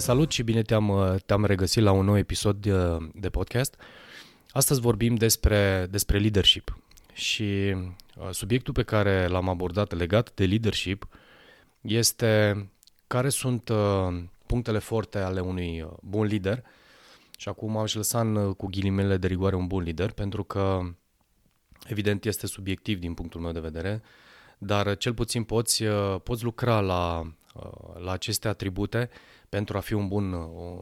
salut și bine te-am, te-am regăsit la un nou episod de, de podcast. Astăzi vorbim despre, despre leadership și uh, subiectul pe care l-am abordat legat de leadership este care sunt uh, punctele forte ale unui uh, bun lider și acum aș lăsa în, cu ghilimele de rigoare un bun lider pentru că evident este subiectiv din punctul meu de vedere, dar cel puțin poți, poți lucra la, la aceste atribute pentru a fi un bun,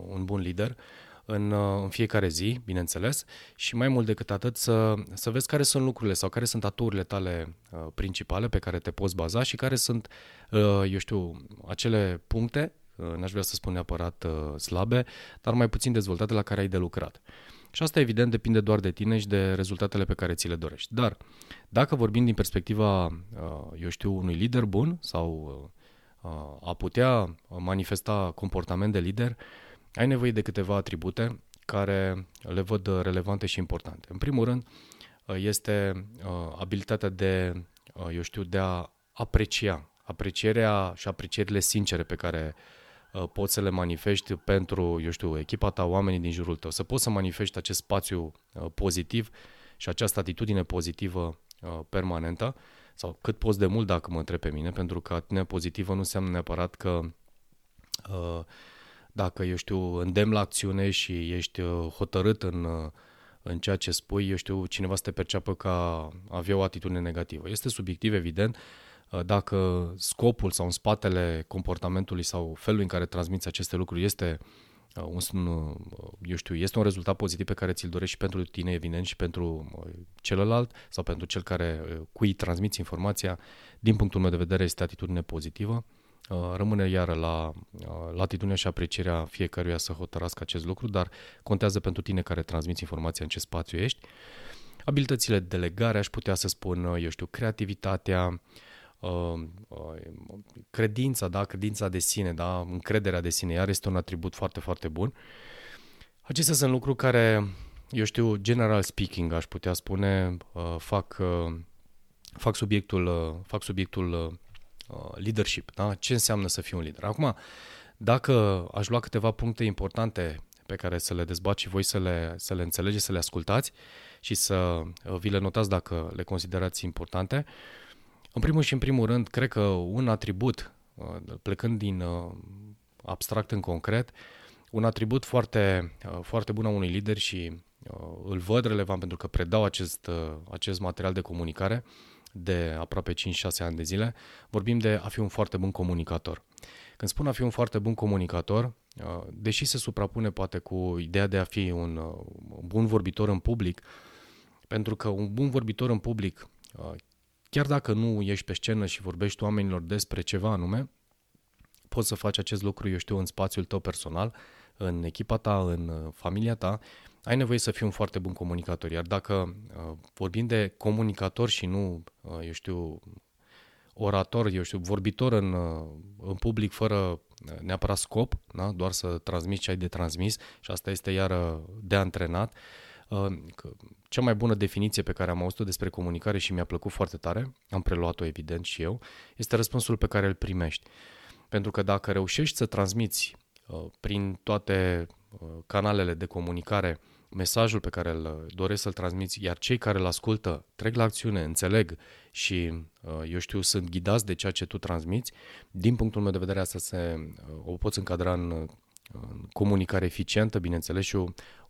un bun lider în, în fiecare zi, bineînțeles, și mai mult decât atât să, să vezi care sunt lucrurile sau care sunt aturile tale uh, principale pe care te poți baza și care sunt, uh, eu știu, acele puncte, uh, n-aș vrea să spun neapărat uh, slabe, dar mai puțin dezvoltate la care ai de lucrat. Și asta evident depinde doar de tine și de rezultatele pe care ți le dorești. Dar dacă vorbim din perspectiva, uh, eu știu, unui lider bun sau uh, a putea manifesta comportament de lider, ai nevoie de câteva atribute care le văd relevante și importante. În primul rând, este abilitatea de, eu știu, de a aprecia, aprecierea și aprecierile sincere pe care poți să le manifesti pentru, eu știu, echipa ta, oamenii din jurul tău, să poți să manifesti acest spațiu pozitiv și această atitudine pozitivă permanentă sau cât poți de mult dacă mă întreb pe mine, pentru că atitudinea pozitivă nu înseamnă neapărat că uh, dacă, eu știu, îndemn la acțiune și ești uh, hotărât în, uh, în ceea ce spui, eu știu, cineva să te perceapă ca avea o atitudine negativă. Este subiectiv, evident, dacă scopul sau în spatele comportamentului sau felul în care transmiți aceste lucruri este un, eu știu, este un rezultat pozitiv pe care ți-l dorești și pentru tine, evident, și pentru celălalt sau pentru cel care cui transmiți informația, din punctul meu de vedere, este atitudine pozitivă. Rămâne iară la latitudinea și aprecierea fiecăruia să hotărască acest lucru, dar contează pentru tine care transmiți informația în ce spațiu ești. Abilitățile de delegare, aș putea să spun, eu știu, creativitatea, Uh, uh, credința, da, credința de sine, da, încrederea de sine, iar este un atribut foarte, foarte bun. Acestea sunt lucruri care, eu știu, general speaking, aș putea spune, uh, fac, fac subiectul, fac subiectul leadership, da? ce înseamnă să fii un lider. Acum, dacă aș lua câteva puncte importante pe care să le dezbat și voi să le, să le înțelegeți, să le ascultați și să vi le notați dacă le considerați importante, uh, în primul și în primul rând, cred că un atribut, uh, plecând din uh, abstract în concret, un atribut foarte, uh, foarte bun a unui lider și îl văd relevant pentru că predau acest, acest material de comunicare de aproape 5-6 ani de zile, vorbim de a fi un foarte bun comunicator. Când spun a fi un foarte bun comunicator, deși se suprapune poate cu ideea de a fi un bun vorbitor în public, pentru că un bun vorbitor în public chiar dacă nu ești pe scenă și vorbești oamenilor despre ceva anume, poți să faci acest lucru, eu știu, în spațiul tău personal, în echipa ta, în uh, familia ta, ai nevoie să fii un foarte bun comunicator. Iar dacă uh, vorbim de comunicator și nu, uh, eu știu, orator, eu știu, vorbitor în, uh, în public fără uh, neapărat scop, da? doar să transmiți ce ai de transmis și asta este iară de antrenat, uh, cea mai bună definiție pe care am auzit-o despre comunicare și mi-a plăcut foarte tare, am preluat-o evident și eu, este răspunsul pe care îl primești. Pentru că dacă reușești să transmiți uh, prin toate uh, canalele de comunicare mesajul pe care îl doresc să-l transmiți, iar cei care îl ascultă trec la acțiune, înțeleg și, uh, eu știu, sunt ghidați de ceea ce tu transmiți, din punctul meu de vedere asta se, o poți încadra în comunicare eficientă, bineînțeles, și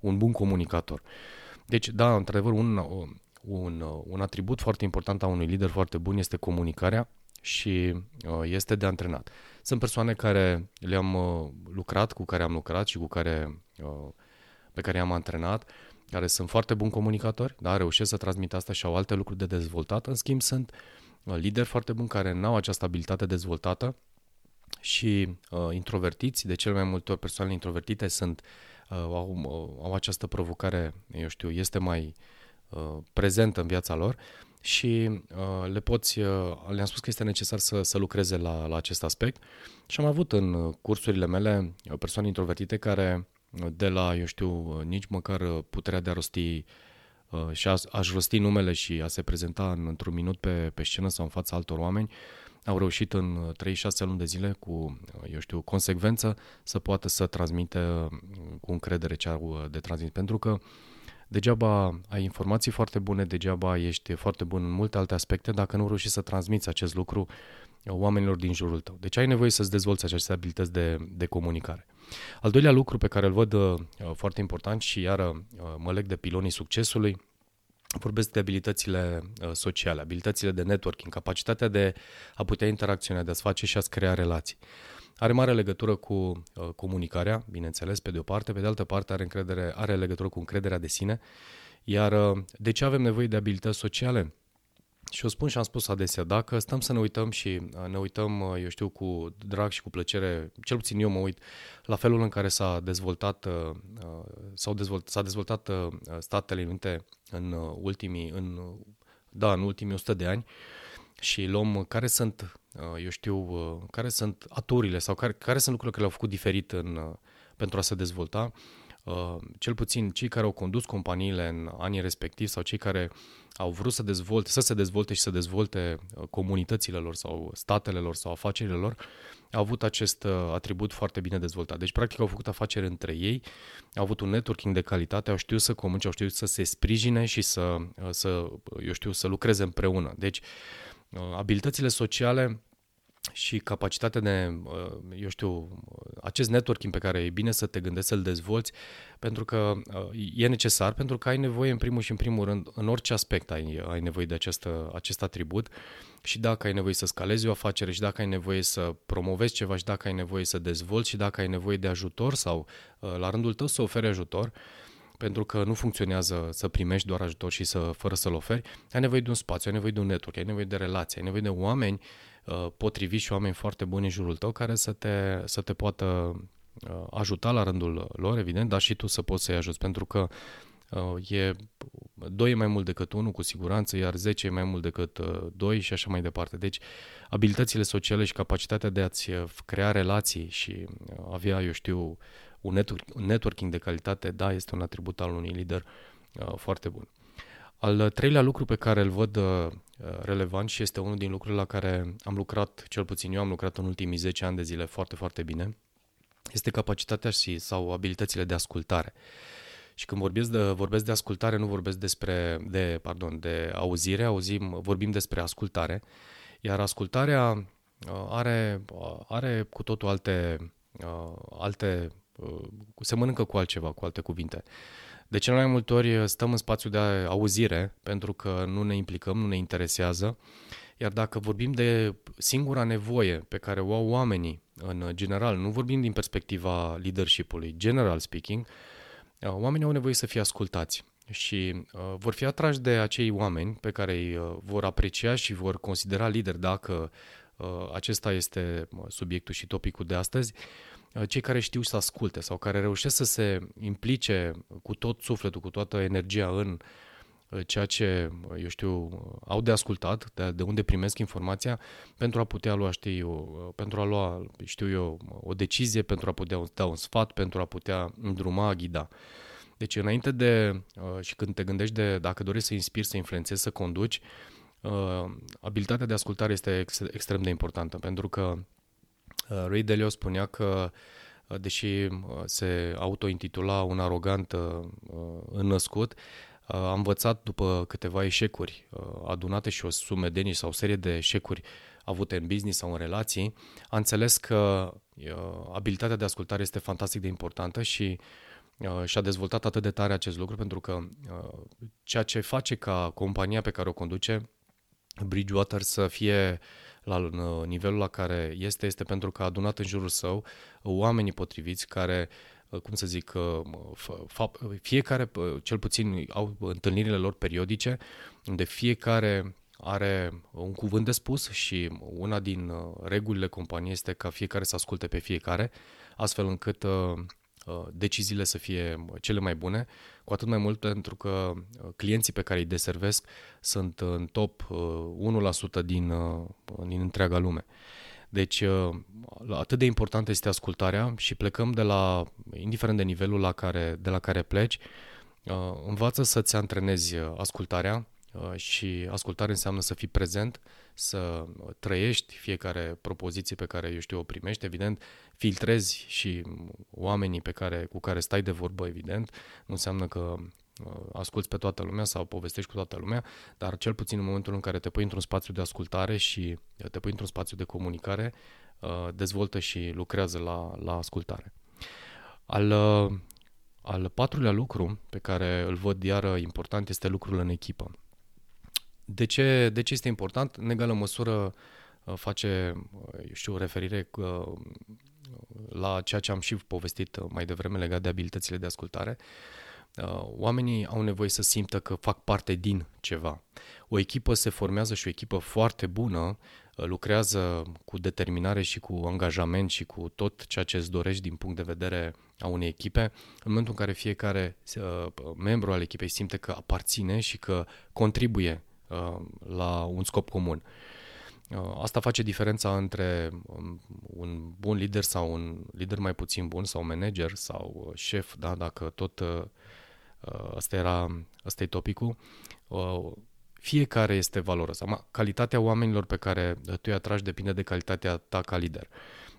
un bun comunicator. Deci, da, într-adevăr, un, un, un atribut foarte important a unui lider foarte bun este comunicarea și uh, este de antrenat. Sunt persoane care le-am uh, lucrat, cu care am lucrat și cu care, uh, pe care i-am antrenat, care sunt foarte buni comunicatori, da, reușesc să transmit asta și au alte lucruri de dezvoltat. În schimb, sunt lideri foarte buni care nu au această abilitate dezvoltată și uh, introvertiți, de cel mai multe ori persoanele introvertite sunt, uh, au, uh, au această provocare, eu știu, este mai uh, prezentă în viața lor și uh, le poți, uh, le-am spus că este necesar să, să lucreze la, la acest aspect și am avut în uh, cursurile mele uh, persoane introvertite care de la, eu știu, nici măcar puterea de a rosti și a, aș rosti numele și a se prezenta în, într-un minut pe, pe scenă sau în fața altor oameni, au reușit în 36 luni de zile cu, eu știu, consecvență să poată să transmită cu încredere ce au de transmis. Pentru că degeaba ai informații foarte bune, degeaba ești foarte bun în multe alte aspecte dacă nu reușești să transmiți acest lucru oamenilor din jurul tău. Deci ai nevoie să-ți dezvolți aceste abilități de, de comunicare. Al doilea lucru pe care îl văd uh, foarte important și iară uh, mă leg de pilonii succesului, vorbesc de abilitățile uh, sociale, abilitățile de networking, capacitatea de a putea interacționa, de a-ți face și a-ți crea relații. Are mare legătură cu uh, comunicarea, bineînțeles, pe de o parte, pe de altă parte are, încredere, are legătură cu încrederea de sine. Iar uh, de ce avem nevoie de abilități sociale? Și o spun și am spus adesea, dacă stăm să ne uităm și uh, ne uităm, uh, eu știu, cu drag și cu plăcere, cel puțin eu mă uit la felul în care s-a dezvoltat, uh, s-au dezvolt, s-a dezvoltat Statele Unite în ultimii, în, da, în ultimii 100 de ani și luăm care sunt, eu știu, care sunt aturile sau care, care sunt lucrurile care le-au făcut diferit în, pentru a se dezvolta, cel puțin cei care au condus companiile în anii respectivi sau cei care au vrut să dezvolte, să se dezvolte și să dezvolte uh, comunitățile lor sau statele lor sau afacerile lor, au avut acest uh, atribut foarte bine dezvoltat. Deci, practic, au făcut afaceri între ei, au avut un networking de calitate, au știut să comunice, au știut să se sprijine și să, uh, să eu știu, să lucreze împreună. Deci, abilitățile sociale și capacitatea de, uh, eu știu, acest networking pe care e bine să te gândești să-l dezvolți, pentru că uh, e necesar, pentru că ai nevoie în primul și în primul rând, în orice aspect ai, ai nevoie de acest, acest atribut și dacă ai nevoie să scalezi o afacere și dacă ai nevoie să promovezi ceva și dacă ai nevoie să dezvolți și dacă ai nevoie de ajutor sau uh, la rândul tău să oferi ajutor, pentru că nu funcționează să primești doar ajutor și să fără să-l oferi, ai nevoie de un spațiu, ai nevoie de un network, ai nevoie de relații, ai nevoie de oameni Uh, potriviți și oameni foarte buni în jurul tău care să te, să te poată uh, ajuta la rândul lor, evident, dar și tu să poți să-i ajuți, pentru că uh, e 2 e mai mult decât 1 cu siguranță, iar 10 e mai mult decât 2 și așa mai departe. Deci abilitățile sociale și capacitatea de a-ți crea relații și avea, eu știu, un, network, un networking de calitate, da, este un atribut al unui lider foarte bun. Al treilea lucru pe care îl văd uh, relevant și este unul din lucrurile la care am lucrat, cel puțin eu am lucrat în ultimii 10 ani de zile foarte, foarte bine, este capacitatea și sau abilitățile de ascultare. Și când vorbesc de, vorbesc de ascultare, nu vorbesc despre, de, pardon, de auzire, auzim, vorbim despre ascultare, iar ascultarea uh, are, uh, are cu totul alte, alte, se mănâncă cu altceva, cu alte cuvinte. De cele mai multe ori stăm în spațiu de auzire pentru că nu ne implicăm, nu ne interesează. Iar dacă vorbim de singura nevoie pe care o au oamenii în general, nu vorbim din perspectiva leadership-ului, general speaking, uh, oamenii au nevoie să fie ascultați și uh, vor fi atrași de acei oameni pe care îi uh, vor aprecia și vor considera lider dacă uh, acesta este uh, subiectul și topicul de astăzi, Uh, cei care știu să asculte sau care reușesc să se implice cu tot sufletul, cu toată energia în uh, ceea ce, uh, eu știu, au de ascultat, de, de unde primesc informația, pentru a putea lua, știu pentru a lua, știu eu, o decizie, pentru a putea da un sfat, pentru a putea îndruma, ghida. Deci înainte de, și când te gândești de, dacă dorești să inspiri, să influențezi, să conduci, abilitatea de ascultare este ex, extrem de importantă, pentru că Uh, Ray Dalio spunea că, uh, deși uh, se autointitula un arogant înnăscut, a învățat după câteva eșecuri adunate și o sumedenie sau o serie de eșecuri avute în business sau în relații, a înțeles că abilitatea de ascultare este fantastic de importantă și și-a dezvoltat atât de tare acest lucru pentru că ceea ce face ca compania pe care o conduce Bridgewater să fie uh, la nivelul la care este, este pentru că a adunat în jurul său oamenii potriviți care uh, cum să zic, uh, fiecare, uh, cel puțin au întâlnirile lor periodice, unde fiecare are un cuvânt de spus și una din regulile companiei este ca fiecare să asculte pe fiecare, astfel încât Uh, deciziile să fie cele mai bune, cu atât mai mult pentru că uh, clienții pe care îi deservesc sunt în top 1% uh, din, din întreaga lume. Deci, atât de importantă este ascultarea și plecăm de la, indiferent de nivelul la care, de la care pleci, învață să-ți antrenezi ascultarea, și ascultare înseamnă să fii prezent, să trăiești fiecare propoziție pe care, eu știu, o primești, evident, filtrezi și oamenii pe care, cu care stai de vorbă, evident, nu înseamnă că asculți pe toată lumea sau povestești cu toată lumea, dar cel puțin în momentul în care te pui într-un spațiu de ascultare și te pui într-un spațiu de comunicare, dezvoltă și lucrează la, la ascultare. Al, al patrulea lucru pe care îl văd iară important este lucrul în echipă. De ce, de ce este important? În egală măsură face, eu știu, referire la ceea ce am și povestit mai devreme legat de abilitățile de ascultare. Oamenii au nevoie să simtă că fac parte din ceva. O echipă se formează și o echipă foarte bună lucrează cu determinare și cu angajament și cu tot ceea ce îți dorești din punct de vedere a unei echipe, în momentul în care fiecare uh, membru al echipei simte că aparține și că contribuie uh, la un scop comun. Uh, asta face diferența între um, un bun lider sau un lider mai puțin bun sau un manager sau șef, da? dacă tot ăsta era ăsta e topicul, fiecare este valoros. Calitatea oamenilor pe care tu îi atragi depinde de calitatea ta ca lider.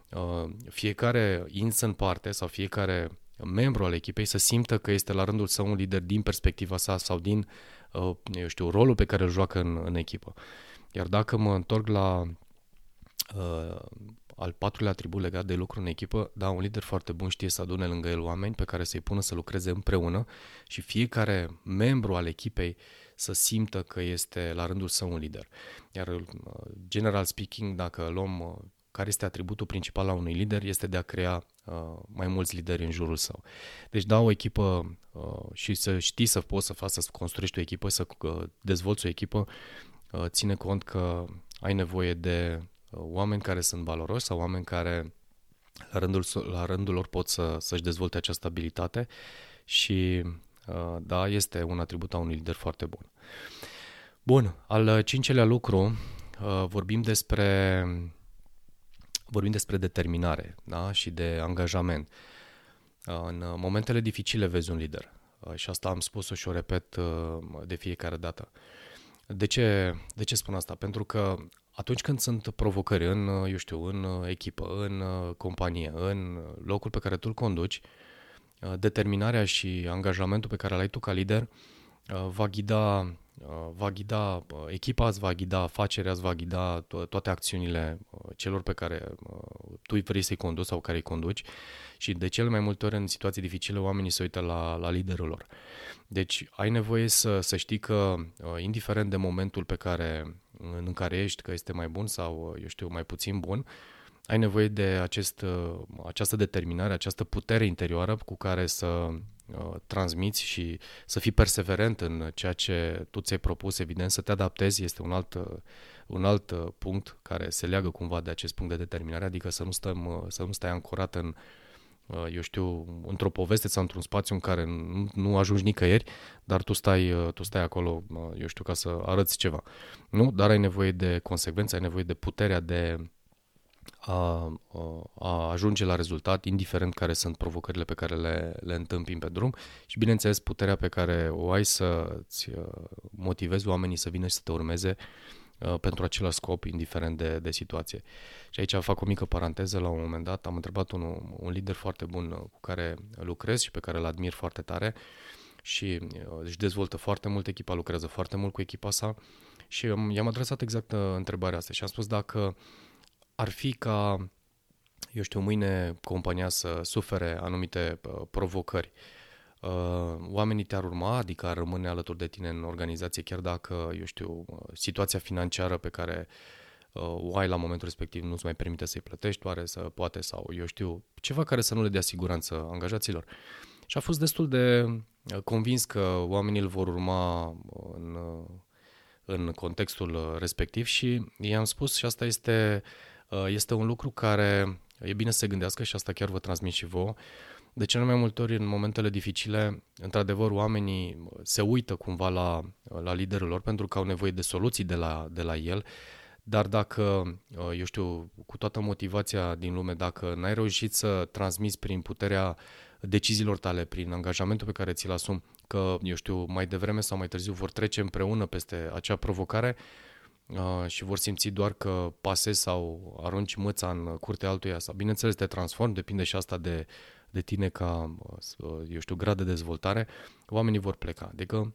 Uh, fiecare ins în parte sau fiecare membru al echipei să simtă că este la rândul său un lider din perspectiva sa sau din, uh, eu știu, rolul pe care îl joacă în, în echipă. Iar dacă mă întorc la uh, al patrulea atribut legat de lucru în echipă, da, un lider foarte bun știe să adune lângă el oameni pe care să-i pună să lucreze împreună și fiecare membru al echipei să simtă că este la rândul său un lider. Iar, uh, general speaking, dacă luăm uh, care este atributul principal a unui lider, este de a crea uh, mai mulți lideri în jurul său. Deci da o echipă uh, și să știi să poți să faci, să construiești o echipă, să uh, dezvolți o echipă, uh, ține cont că ai nevoie de uh, oameni care sunt valoroși sau oameni care la rândul, la rândul lor pot să, să-și dezvolte această abilitate și Uh, da, este un atribut a unui lider foarte bun. Bun, al cincelea lucru, uh, vorbim despre vorbim despre determinare da? și de angajament. Uh, în momentele dificile vezi un lider și asta am spus-o și o repet de fiecare dată. De ce, de ce spun asta? Pentru că atunci când sunt provocări în, eu știu, în echipă, în companie, în locul pe care tu îl conduci, uh, Uh, determinarea și angajamentul pe care îl ai tu ca lider uh, va ghida, uh, va ghida echipa, îți va ghida afacerea, îți va ghida toate acțiunile celor pe care tu vrei să-i conduci sau care îi conduci și de cele mai multe ori în situații dificile oamenii se uită la, la liderul lor. Deci ai nevoie să, să știi că indiferent de momentul pe care, în care ești, că este mai bun sau, eu știu, mai puțin bun, ai nevoie de acest, uh, această determinare, această putere interioară cu care să uh, transmiți și să fii perseverent în ceea ce tu ți-ai propus, evident, să te adaptezi, este un alt, uh, un alt punct care se leagă cumva de acest punct de determinare, adică să nu, stăm, să nu stai ancorat în, eu știu, într-o poveste sau într-un spațiu în care nu, nu ajungi nicăieri, dar tu stai, tu stai acolo, eu știu, ca să arăți ceva. Nu? Dar ai nevoie de consecvență, ai nevoie de puterea de a, a ajunge la rezultat, indiferent care sunt provocările pe care le, le întâmpim pe drum și, bineînțeles, puterea pe care o ai să-ți uh, motivezi oamenii să vină și să te urmeze uh, pentru același scop, indiferent de, de situație. Și aici fac o mică paranteză. La un moment dat am întrebat un, un lider foarte bun uh, cu care lucrez și pe care îl admir foarte tare și își dezvoltă foarte mult echipa, lucrează foarte mult cu echipa sa și i-am adresat exact întrebarea asta și am spus dacă uh, ar fi ca, eu știu, mâine compania să sufere anumite uh, provocări. Uh, oamenii te-ar urma, adică ar rămâne alături de tine în organizație, chiar dacă, eu știu, uh, situația financiară pe care o ai la momentul respectiv nu-ți mai permite să-i plătești, oare să poate sau, eu știu, ceva care să nu le dea siguranță angajaților. Și a fost destul de convins că oamenii îl vor urma în, în contextul respectiv și i-am spus și asta este uh, Uh, este un lucru care e bine să se gândească și asta chiar vă transmit și vouă. De cele mai multe ori, în momentele dificile, într-adevăr, oamenii se uită cumva la, la liderul lor pentru că au nevoie de soluții de la, de la el, dar dacă, uh, eu știu, cu toată motivația din lume, dacă n-ai reușit să transmiți prin puterea deciziilor tale, prin angajamentul pe care ți-l asumi, că, eu știu, mai devreme sau mai târziu vor trece împreună peste acea provocare uh, și vor simți doar că pasezi sau arunci mâța în curtea altuia sau, bineînțeles, te transform, depinde și asta de, de tine ca, uh, eu știu, grad de dezvoltare, oamenii vor pleca. Adică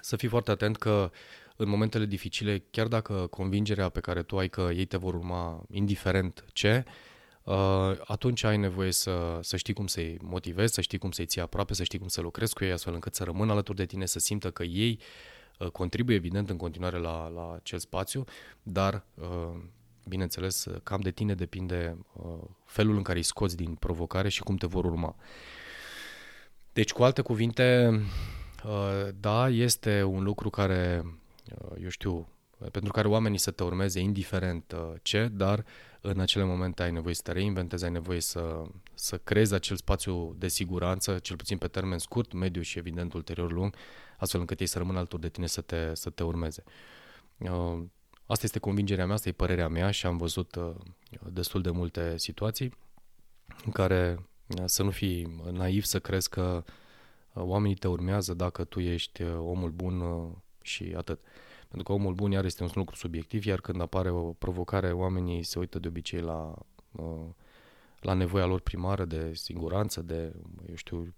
să fii foarte atent că în momentele dificile, chiar dacă convingerea pe care tu ai că ei te vor urma indiferent ce, uh, atunci ai nevoie să, să știi cum să-i motivezi, să știi cum să-i ții aproape, să știi cum să lucrezi cu ei astfel încât să rămână alături de tine, să simtă că ei uh, contribuie evident în continuare la, la acel spațiu, dar uh, bineînțeles, cam de tine depinde felul în care îi scoți din provocare și cum te vor urma. Deci, cu alte cuvinte, da, este un lucru care Uh, eu știu, pentru care oamenii să te urmeze indiferent uh, ce, dar în acele momente ai nevoie să te reinventezi, ai nevoie să, să creezi acel spațiu de siguranță, cel puțin pe termen scurt, mediu și evident ulterior lung, astfel încât ei să rămână alături de tine să te, să te urmeze. Uh, asta este convingerea mea, asta e părerea mea și am văzut destul de multe situații în care să nu fii naiv să crezi că oamenii te urmează dacă tu ești omul bun și atât. Pentru că omul bun iar este un lucru subiectiv, iar când apare o provocare, oamenii se uită de obicei la, uh, la nevoia lor primară de siguranță, de, eu știu,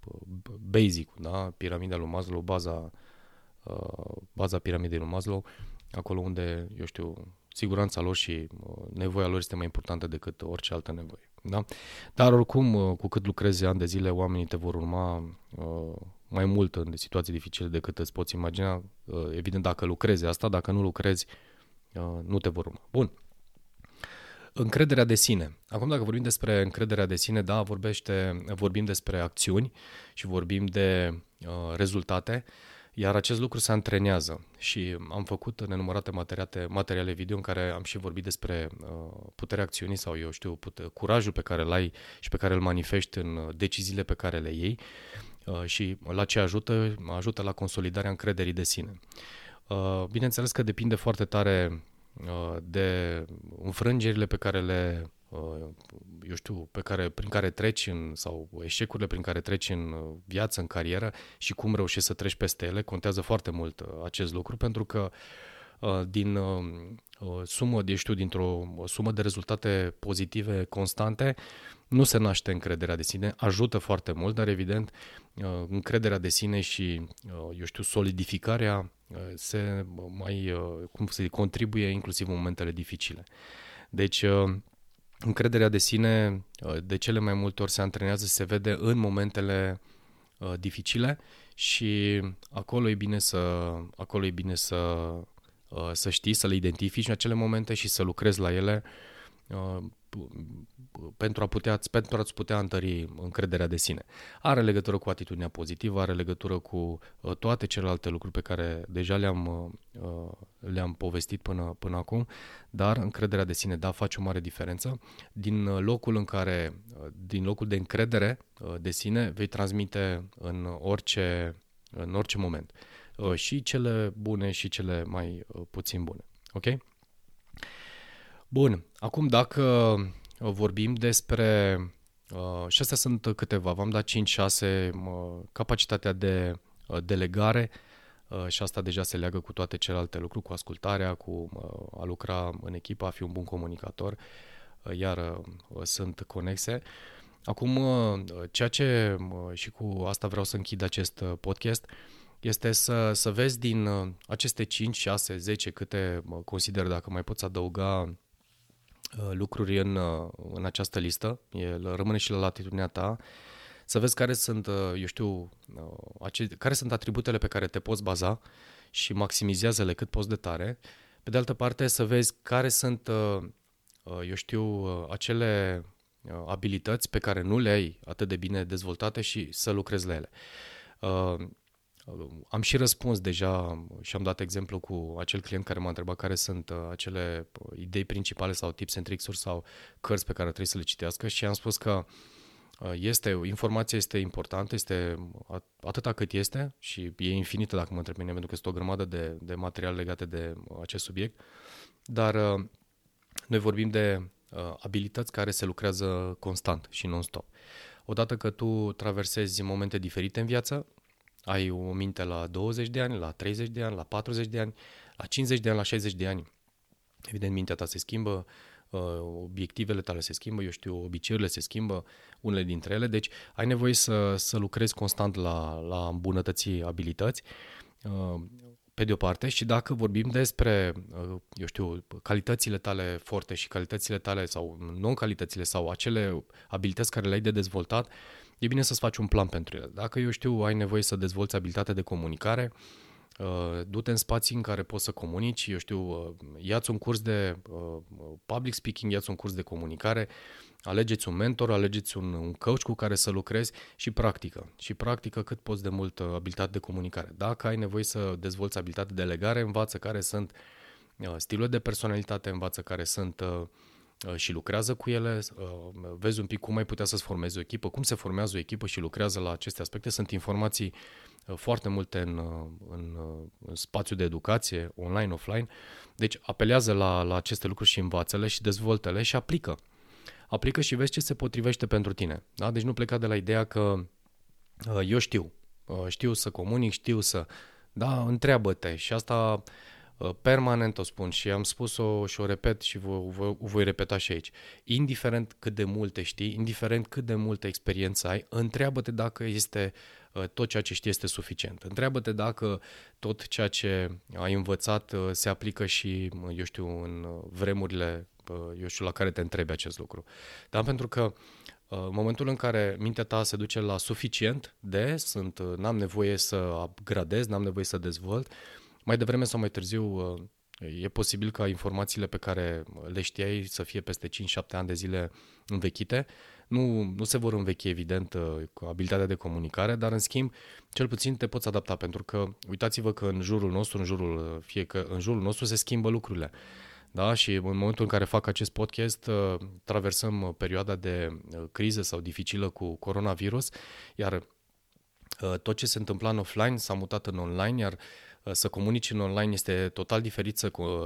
basic, da? Piramida lui Maslow, baza, uh, baza piramidei lui Maslow, acolo unde, eu știu, siguranța lor și uh, nevoia lor este mai importantă decât orice altă nevoie. Da? Dar oricum, cu cât lucrezi ani de zile, oamenii te vor urma mai mult în situații dificile decât îți poți imagina. Uh, evident, dacă lucrezi asta, dacă nu lucrezi, uh, nu te vor urma. Bun. Încrederea de sine. Acum, dacă vorbim despre încrederea de sine, da, vorbește, vorbim despre acțiuni și vorbim de uh, rezultate, iar acest lucru se antrenează și am făcut nenumărate materiale, materiale video în care am și vorbit despre uh, puterea acțiunii sau, eu știu, pute, curajul pe care îl ai și pe care îl manifesti în deciziile pe care le iei. Uh, și la ce ajută? Ajută la consolidarea încrederii de sine. Uh, bineînțeles că depinde foarte tare uh, de înfrângerile pe care le eu știu, pe care, prin care treci în, sau eșecurile prin care treci în viață, în carieră și cum reușești să treci peste ele, contează foarte mult acest lucru pentru că din sumă, de știu, dintr-o sumă de rezultate pozitive constante, nu se naște încrederea de sine, ajută foarte mult, dar evident uh, încrederea de sine și, uh, eu știu, solidificarea uh, se mai, cum se contribuie inclusiv în momentele dificile. Deci, încrederea de sine de cele mai multe ori se antrenează, se vede în momentele dificile și acolo e bine să, acolo e bine să, să știi, să le identifici în acele momente și să lucrezi la ele pentru, a putea, pentru a-ți putea întări încrederea de sine. Are legătură cu atitudinea pozitivă, are legătură cu uh, toate celelalte lucruri pe care deja le-am, uh, uh, le-am povestit până, până acum, dar încrederea de sine, da, face o mare diferență. Din locul în care, din locul de încredere de sine, vei transmite în orice, în orice moment. Și cele bune și cele mai puțin bune. Ok? Bun, acum dacă uh, vorbim despre, uh, și astea sunt câteva, v-am dat 5-6, uh, capacitatea de uh, delegare, uh, și asta deja se leagă cu toate celelalte lucruri, cu ascultarea, cu uh, a lucra în echipă, a fi un bun comunicator, uh, iar uh, sunt conexe. Acum, uh, ceea ce, uh, și cu asta vreau să închid acest uh, podcast, este să, să vezi din uh, aceste 5, 6, 10 câte consider dacă mai poți adăuga Uh, lucruri în, uh, în această listă, el rămâne și la latitudinea ta, să vezi care sunt, uh, eu știu, ace- care sunt atributele pe care te poți baza și maximizează-le cât poți de tare. Pe de altă parte, să vezi care sunt, eu știu, acele abilități pe care nu le ai atât de bine dezvoltate și să lucrezi la ele. Am și răspuns deja și am dat exemplu cu acel client care m-a întrebat care sunt uh, acele uh, idei principale sau tips and tricks-uri sau cărți pe care trebuie să le citească și am spus că uh, este, informația este importantă, este atâta cât este și e infinită dacă mă întreb mine, pentru că este o grămadă de, de materiale legate de acest subiect, dar noi vorbim de abilități care se lucrează constant și non-stop. odată că tu traversezi momente diferite în viață, ai o minte la 20 de ani, la 30 de ani, la 40 de ani, la 50 de ani, la 60 de ani. Evident, mintea ta se schimbă, uh, obiectivele tale se schimbă, eu știu, obiceiurile se schimbă, unele dintre ele, deci ai nevoie să, să lucrezi constant la, la îmbunătăți abilități, uh, pe de o parte, și dacă vorbim despre, uh, eu știu, calitățile tale forte și calitățile tale sau non-calitățile sau acele abilități care le-ai de dezvoltat, e bine să-ți faci un plan pentru ele. Dacă, eu știu, ai nevoie să dezvolți abilitatea de comunicare, Uh, du-te în spații în care poți să comunici, eu știu, uh, ia-ți un curs de uh, public speaking, ia-ți un curs de comunicare, alegeți un mentor, alegeți un, un coach cu care să lucrezi și practică. Și practică cât poți de mult abilitate de comunicare. Dacă ai nevoie să dezvolți abilitate de legare, învață care sunt stilurile de personalitate, învață care sunt și lucrează cu ele, vezi un pic cum ai putea să-ți formezi o echipă, cum se formează o echipă și lucrează la aceste aspecte. Sunt informații foarte multe în, în, în spațiu de educație, online, offline. Deci apelează la, la aceste lucruri și învață-le și dezvoltă-le și aplică. Aplică și vezi ce se potrivește pentru tine. Da? Deci nu pleca de la ideea că uh, eu știu, uh, știu să comunic, știu să... Da, întreabă-te și asta uh, permanent o spun și am spus-o și o repet și o, o voi repeta și aici. Indiferent cât de multe știi, indiferent cât de multă experiență ai, întreabă-te dacă este Uh, tot ceea ce știi este suficient. Întreabă-te dacă tot ceea ce ai învățat uh, se aplică și, eu știu, în vremurile, uh, eu știu, la care te întrebi acest lucru. Dar pentru că în momentul în care mintea ta se duce la suficient de, sunt, n-am nevoie să upgradez, n-am nevoie să dezvolt, mai devreme sau mai târziu e posibil ca informațiile pe care le știai să fie peste 5-7 ani de zile învechite nu, nu se vor învechi, evident, uh, cu abilitatea de comunicare, dar, în schimb, cel puțin te poți adapta, pentru că uitați-vă că în jurul nostru, în jurul, uh, fie că în jurul nostru se schimbă lucrurile. Da? Și în momentul în care fac acest podcast, uh, traversăm perioada de criză sau dificilă cu coronavirus, iar tot ce se întâmpla în offline s-a mutat în online, iar Uh, să comunici în online este total diferit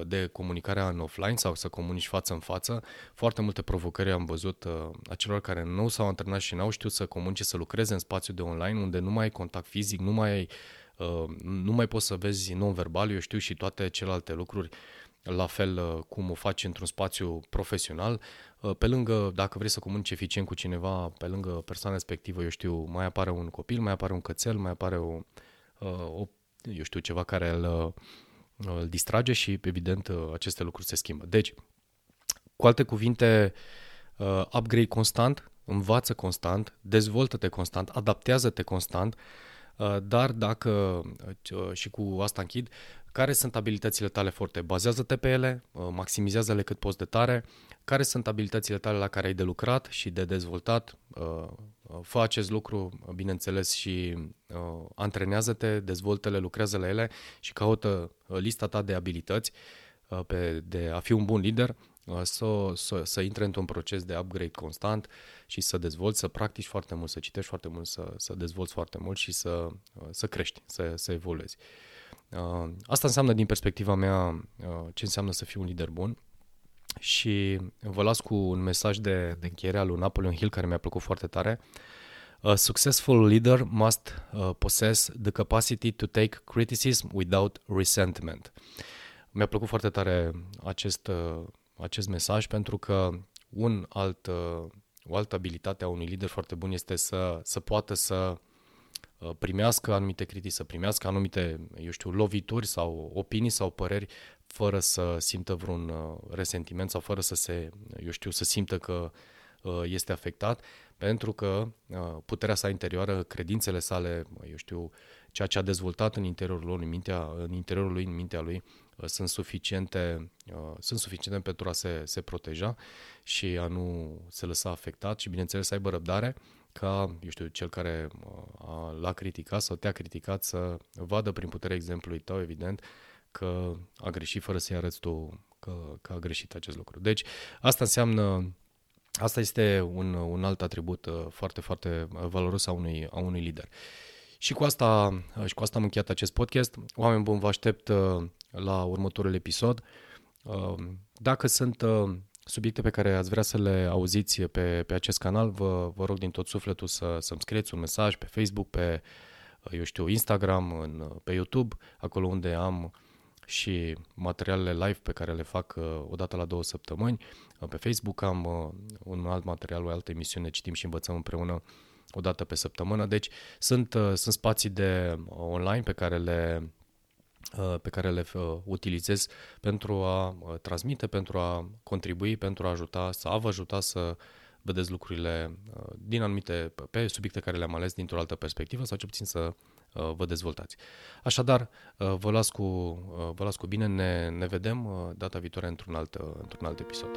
de comunicarea în offline sau să comunici față în față. Foarte multe provocări am văzut uh, a celor care nu s-au antrenat și n-au știut să comunice, să lucreze în spațiu de online, unde nu mai ai contact fizic, nu mai ai uh, nu mai poți să vezi non-verbal, eu știu, și toate celelalte lucruri la fel cum o faci într-un spațiu profesional. Pe lângă, dacă vrei să comunici eficient cu cineva, pe lângă persoana respectivă, eu știu, mai apare un copil, mai apare un cățel, mai apare o, o eu știu, ceva care îl, îl distrage și, evident, aceste lucruri se schimbă. Deci, cu alte cuvinte, uh, upgrade constant, învață constant, dezvoltă-te constant, adaptează-te constant, uh, dar dacă, uh, și cu asta închid, care sunt abilitățile tale forte? Bazează-te pe ele, maximizează-le cât poți de tare, care sunt abilitățile tale la care ai de lucrat și de dezvoltat, Fă acest lucru, bineînțeles, și uh, antrenează-te, dezvoltă-le, lucrează la ele și caută uh, lista ta de abilități uh, pe, de a fi un bun lider, uh, să, să, să intre într-un proces de upgrade constant și să dezvolți, să practici foarte mult, să citești foarte mult, să, să dezvolți foarte mult și să, uh, să crești, să, să evoluezi. Uh, asta înseamnă, din perspectiva mea, uh, ce înseamnă să fii un lider bun și vă las cu un mesaj de, de încheiere al lui Napoleon Hill care mi-a plăcut foarte tare. A successful leader must uh, possess the capacity to take criticism without resentment. Mi-a plăcut foarte tare acest, uh, acest mesaj pentru că un alt, uh, o altă abilitate a unui lider foarte bun este să, să poată să uh, primească anumite critici, să primească anumite, eu știu, lovituri sau opinii sau păreri fără să simtă vreun uh, resentiment sau fără să se, eu știu, să simtă că uh, este afectat, pentru că uh, puterea sa interioară, credințele sale, eu știu, ceea ce a dezvoltat în interiorul lui, în, mintea, în interiorul lui, în mintea lui, sunt suficiente, sunt suficiente pentru a se, se proteja și a nu se lăsa afectat și, bineînțeles, să aibă răbdare ca, eu știu, cel care l-a criticat sau te-a criticat să vadă prin puterea exemplului tău, evident, că a greșit fără să-i arăți tu că, că a greșit acest lucru. Deci asta înseamnă, asta este un, un alt atribut uh, foarte, foarte valoros a unui, a unui lider. Și cu asta, uh, și cu asta am încheiat acest podcast. Oameni buni, vă aștept uh, la următorul episod. Dacă sunt subiecte pe care ați vrea să le auziți pe, pe acest canal, vă, vă rog din tot sufletul să, să-mi scrieți un mesaj pe Facebook, pe, eu știu, Instagram, în, pe YouTube, acolo unde am și materialele live pe care le fac uh, o dată la două săptămâni. Uh, pe Facebook am uh, un alt material, o altă emisiune, citim și învățăm împreună o dată pe săptămână. Deci sunt, sunt spații de online pe care le pe care le utilizez pentru a transmite, pentru a contribui, pentru a ajuta, să a vă ajuta să vedeți lucrurile din anumite, pe subiecte care le-am ales dintr-o altă perspectivă sau ce puțin să Uh, vă dezvoltați. Așadar, uh, vă las cu, uh, vă las cu bine, ne, ne vedem data viitoare într-un alt, într-un alt episod.